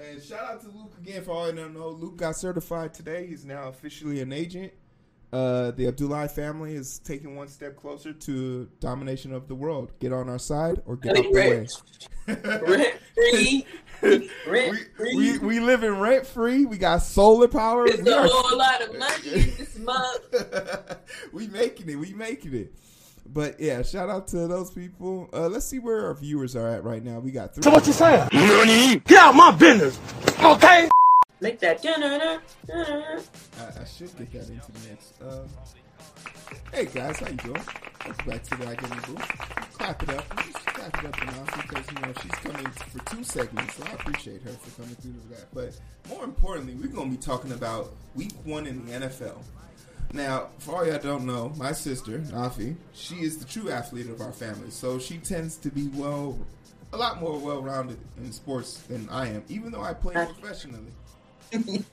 And shout out to Luke again for all you don't know. Luke got certified today. He's now officially an agent. Uh, the Abdullahi family is taking one step closer to domination of the world. Get on our side or get out the way. Rent free. Rent we, free. we we live in rent free. We got solar power. It's We a are- whole lot of money in this month. we making it. We making it. But yeah, shout out to those people. Uh, let's see where our viewers are at right now. We got three. So what you saying? Get out my business. Okay? Make that da-na-na, da-na-na. I, I should get that into the mix. Um, hey guys, how you doing? Welcome back to the I Get Me Boo. Clap it up. Just clap it up for now because you know she's coming for two segments, so I appreciate her for coming through to that. But more importantly, we're gonna be talking about Week One in the NFL. Now, for all y'all don't know, my sister Nafi, she is the true athlete of our family, so she tends to be well, a lot more well-rounded in sports than I am, even though I play professionally.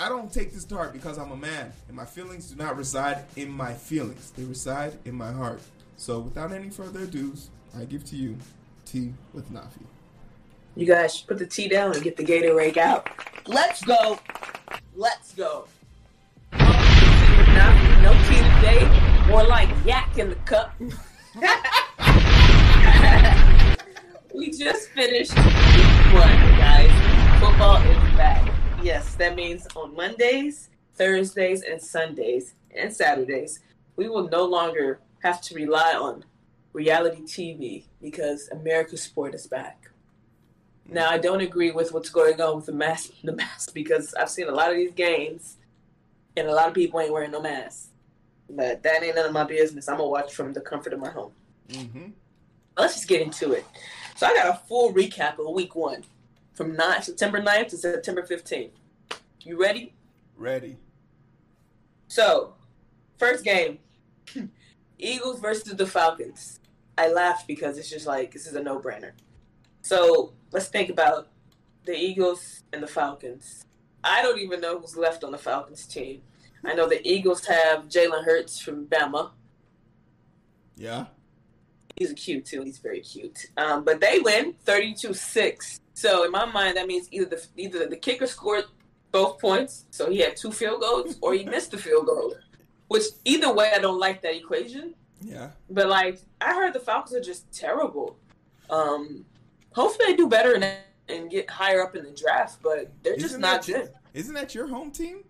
I don't take this to heart because I'm a man, and my feelings do not reside in my feelings. They reside in my heart. So, without any further ado, I give to you tea with Nafi. You guys should put the tea down and get the Gatorade out. Let's go. Let's go. No tea today. More like yak in the cup. we just finished week one, guys. Football is back. Yes, that means on Mondays, Thursdays, and Sundays, and Saturdays, we will no longer have to rely on reality TV because America's sport is back. Now, I don't agree with what's going on with the mask, the mask, because I've seen a lot of these games, and a lot of people ain't wearing no mask. But that ain't none of my business. I'm gonna watch from the comfort of my home. Mm-hmm. Let's just get into it. So I got a full recap of Week One, from 9, September 9th to September 15th. You ready? Ready. So, first game, Eagles versus the Falcons. I laughed because it's just like this is a no-brainer. So let's think about the Eagles and the Falcons. I don't even know who's left on the Falcons team. I know the Eagles have Jalen Hurts from Bama. Yeah. He's cute too. He's very cute. Um, but they win 32-6. So in my mind, that means either the either the kicker scored both points, so he had two field goals, or he missed the field goal. Which either way, I don't like that equation. Yeah. But like, I heard the Falcons are just terrible. Um, hopefully, they do better and and get higher up in the draft. But they're just Isn't not your- good. Isn't that your home team?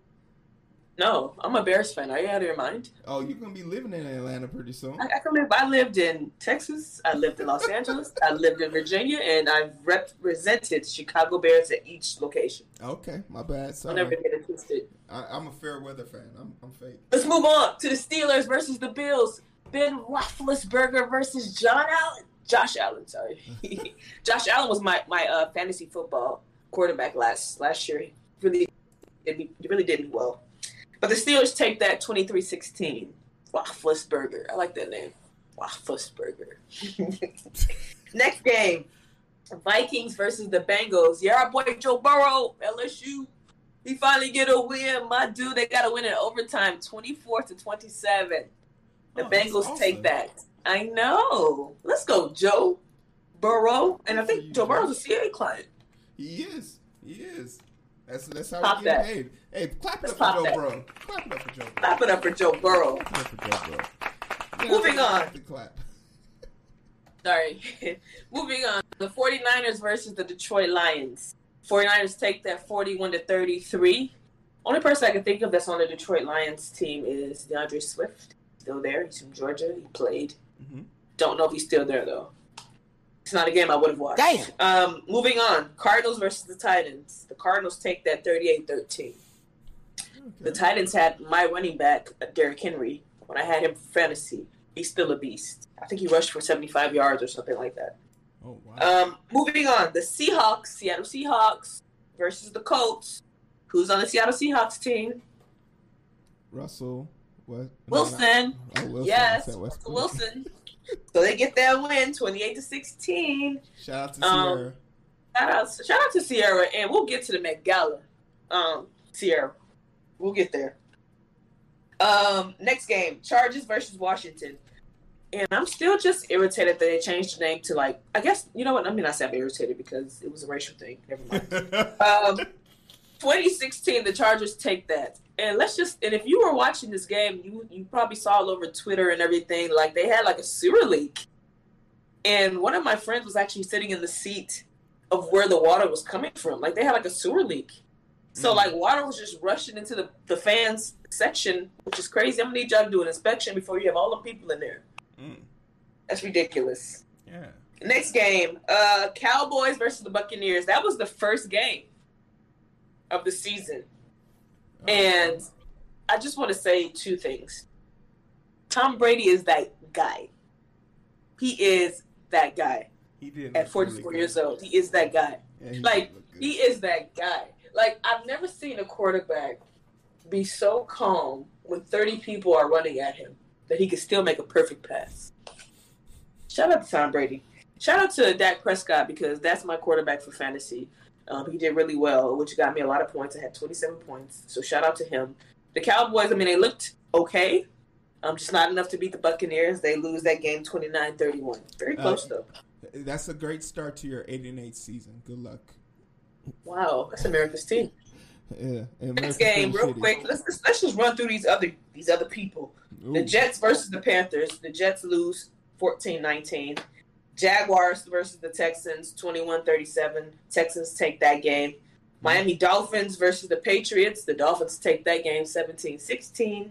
No, I'm a Bears fan. Are you out of your mind? Oh, you're gonna be living in Atlanta pretty soon. I, I can live. I lived in Texas. I lived in Los Angeles. I lived in Virginia, and I've represented Chicago Bears at each location. Okay, my bad. I'll never get it twisted. I, I'm a fair weather fan. I'm, I'm fake. Let's move on to the Steelers versus the Bills. Ben Roethlisberger versus John Allen. Josh Allen, sorry. Josh Allen was my my uh, fantasy football quarterback last last year. He really did he really did well. But the Steelers take that 23-16. Roethlisberger. I like that name. Roethlisberger. Next game. Vikings versus the Bengals. Yeah, our boy Joe Burrow, LSU. He finally get a win. My dude, they got to win in overtime, 24 to 27. The Oh, Bengals awesome. take that. I know. Let's go, Joe Burrow. And I Good for you, think Joe Joe. Burrow's a CA client. He is. He is. That's that's how Pop we get that. paid. Hey, clap it Let's up for Joe that. Bro. Clap it up for Joe. Bro. Clap it up for Joe Burrow. Clap it up for Joe Bro. Moving on. clap. Sorry. Moving on. The 49ers versus the Detroit Lions. 49ers take that 41 to 33. Only person I can think of that's on the Detroit Lions team is DeAndre Swift. Still there. He's from Georgia. He played. Mhm. Don't know if he's still there though. It's not a game I would have watched. Damn. Um, moving on. Cardinals versus the Titans. The Cardinals take that 38-13. The Titans had my running back, uh, Derrick Henry. When I had him for fantasy, he's still a beast. I think he rushed for 75 yards or something like that. Oh wow. Um, moving on, the Seahawks, Seattle Seahawks versus the Colts. Who's on the Seattle Seahawks team? Russell. What? Wilson. Oh, Wilson. Yes, I said West Russell Coast. Wilson. So they get that win, 28 to 16. Shout out to Um, Sierra. Shout out, shout out to Sierra, and we'll get to the Met Gala. Um, Sierra, we'll get there. Um, next game: Chargers versus Washington. And I'm still just irritated that they changed the name to like I guess you know what I mean I say I'm irritated because it was a racial thing. Never mind. um, 2016, the Chargers take that. And let's just and if you were watching this game, you you probably saw all over Twitter and everything like they had like a sewer leak. And one of my friends was actually sitting in the seat of where the water was coming from. Like they had like a sewer leak. So Mm. like water was just rushing into the, the fans section, which is crazy. I'm gonna need y'all to do an inspection before you have all the people in there. Mm, That's ridiculous. yeah. Next game, uh Cowboys versus the Buccaneers. That was the first game of the season. And I just want to say two things. Tom Brady is that guy. He is that guy he did at 44 really years old. He is that guy. Yeah, he Like, did look good. He is that guy. Like, I've never seen a quarterback be so calm when 30 people are running at him that he can still make a perfect pass. Shout out to Tom Brady. Shout out to Dak Prescott because that's my quarterback for fantasy. Um, he did really well, which got me a lot of points. I had 27 points. So shout out to him. The Cowboys, I mean, they looked okay. Um, just not enough to beat the Buccaneers. They lose that game 29 31. Very close, Uh, though. That's a great start to your eight and eight season. Good luck. Wow, that's America's team. Yeah. Next game, real shitty. quick. Let's, let's let's just run through these other these other people. The Jets versus the Panthers. The Jets lose 14-19. Jaguars versus the Texans 21-37. Texans take that game. Miami Dolphins versus the Patriots. The Dolphins take that game 17-16.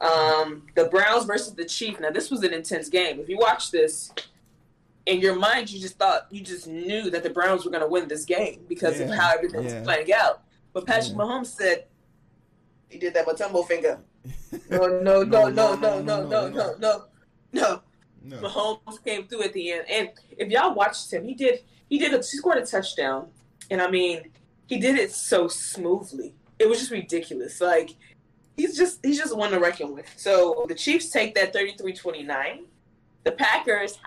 Um, the Browns versus the Chiefs. Now this was an intense game. If you watch this, in your mind you just thought you just knew that the Browns were going to win this game because of how everything was yeah. playing out. But Patrick Yeah. Mahomes said he did that with tumble finger. No, no, no, no, no, no, no, no, no, no. No. Mahomes came through at the end, and if y'all watched him, he did. He did. A, he scored a touchdown, and I mean, he did it so smoothly. It was just ridiculous. Like he's just he's just one to reckon with. So the Chiefs take that 33-29. The Packers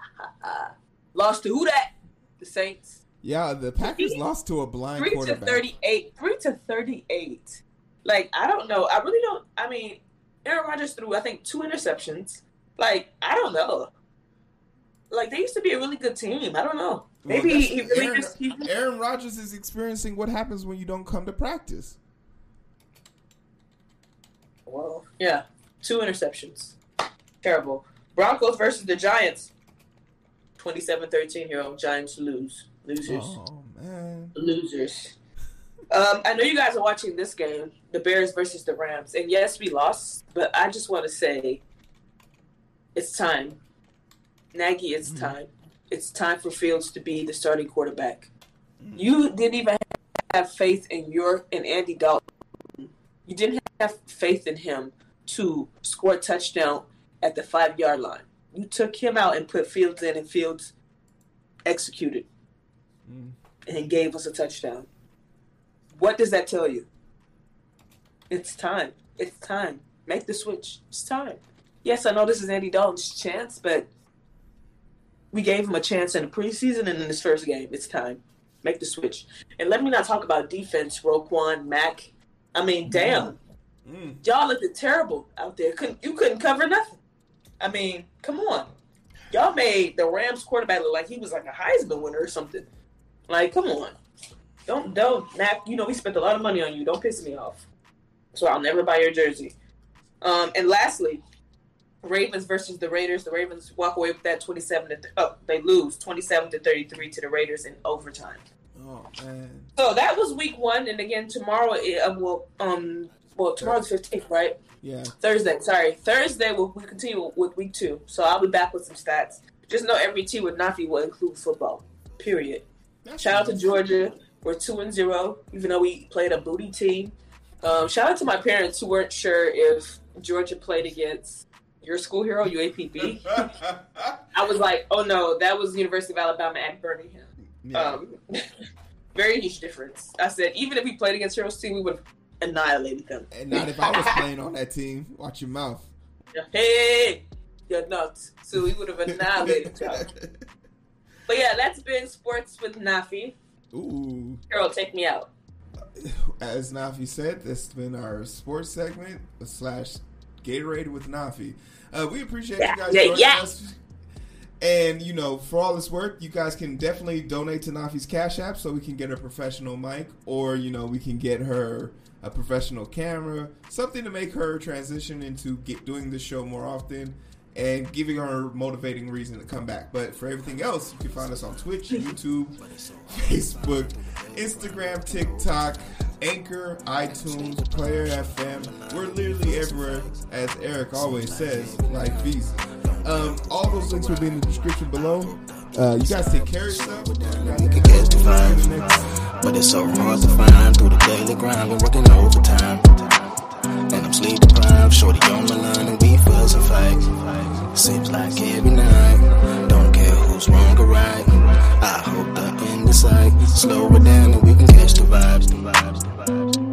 lost to who that? The Saints. Yeah, the Packers Three- lost to a blind Three to thirty-eight. Three to thirty-eight. Like I don't know. I really don't. I mean, Aaron Rodgers threw I think two interceptions. Like I don't know. Like they used to be a really good team. I don't know. Maybe that's- he really Aaron, just. He, Aaron Rodgers is experiencing what happens when you don't come to practice. well, yeah, two interceptions. Terrible. Broncos versus the Giants. 27-13 here. Giants lose. Losers. Oh man. losers. Um, I know you guys are watching this game, the Bears versus the Rams, and yes, we lost, but I just want to say, it's time, Nagy. It's Mhm. time. It's time for Fields to be the starting quarterback. Mm. You didn't even have faith in your in Andy Dalton. You didn't have faith in him to score a touchdown at the five yard line. You took him out and put Fields in, and Fields executed Mm. and gave us a touchdown. What does that tell you? It's time. It's time. Make the switch. It's time. Yes, I know this is Andy Dalton's chance, but we gave him a chance in the preseason and in this first game. It's time. Make the switch. And let me not talk about defense, Roquan, Mack. I mean, damn. Mm. Y'all looked terrible out there. Couldn't you couldn't cover nothing. I mean, come on. Y'all made the Rams quarterback look like he was like a Heisman winner or something. Like, come on. Don't don't Mack, you know we spent a lot of money on you. Don't piss me off. So I'll never buy your jersey. Um, and lastly, Ravens versus the Raiders. The Ravens walk away with that twenty-seven to th- oh, they lose twenty-seven to thirty-three to the Raiders in overtime. Oh man. So that was week one, and again tomorrow. It, uh, well, um, well tomorrow's fifteenth, right? Yeah. Thursday, sorry. Thursday, we'll, we continue with week two. So I'll be back with some stats. Just know every team with Nafi will include football. Period. That's Shout out to. Georgia. We're two and zero, even though we played a booty team. Um, shout out to my parents who weren't sure if Georgia played against your school hero, UAPB. I was like, oh no, that was University of Alabama at Birmingham. yeah. Um, very huge difference. I said, even if we played against Heero's team, we would have annihilated them. and not if I was playing on that team. Watch your mouth. Hey, you're nuts. So we would have annihilated y'all. But yeah, that's been sports with Nafi. Ooh. Carol, take me out. As Nafi said, this has been our sports segment slash Gatorade with Nafi. Uh, we appreciate Yeah, you guys joining yeah. us. And you know, for all this work, you guys can definitely donate to Nafi's Cash App so we can get a professional mic, or you know, we can get her a professional camera, something to make her transition into get doing this show more often and giving her a motivating reason to come back. But for everything else, you can find us on Twitch, YouTube, Facebook, Instagram, TikTok, Anchor, iTunes, Player FM. We're literally everywhere, as Eric always says, like Visa. Um, all those links will be in the description below. Uh, you guys take care of yourself. You can. But it's so hard to find through the daily grind. Been working overtime. And I'm sleep deprived. Shorty on my line and we fuss and fight. Seems like every night. Don't care who's wrong or right. I hope it's like slow it down and we can catch the vibes, the vibes, the vibes.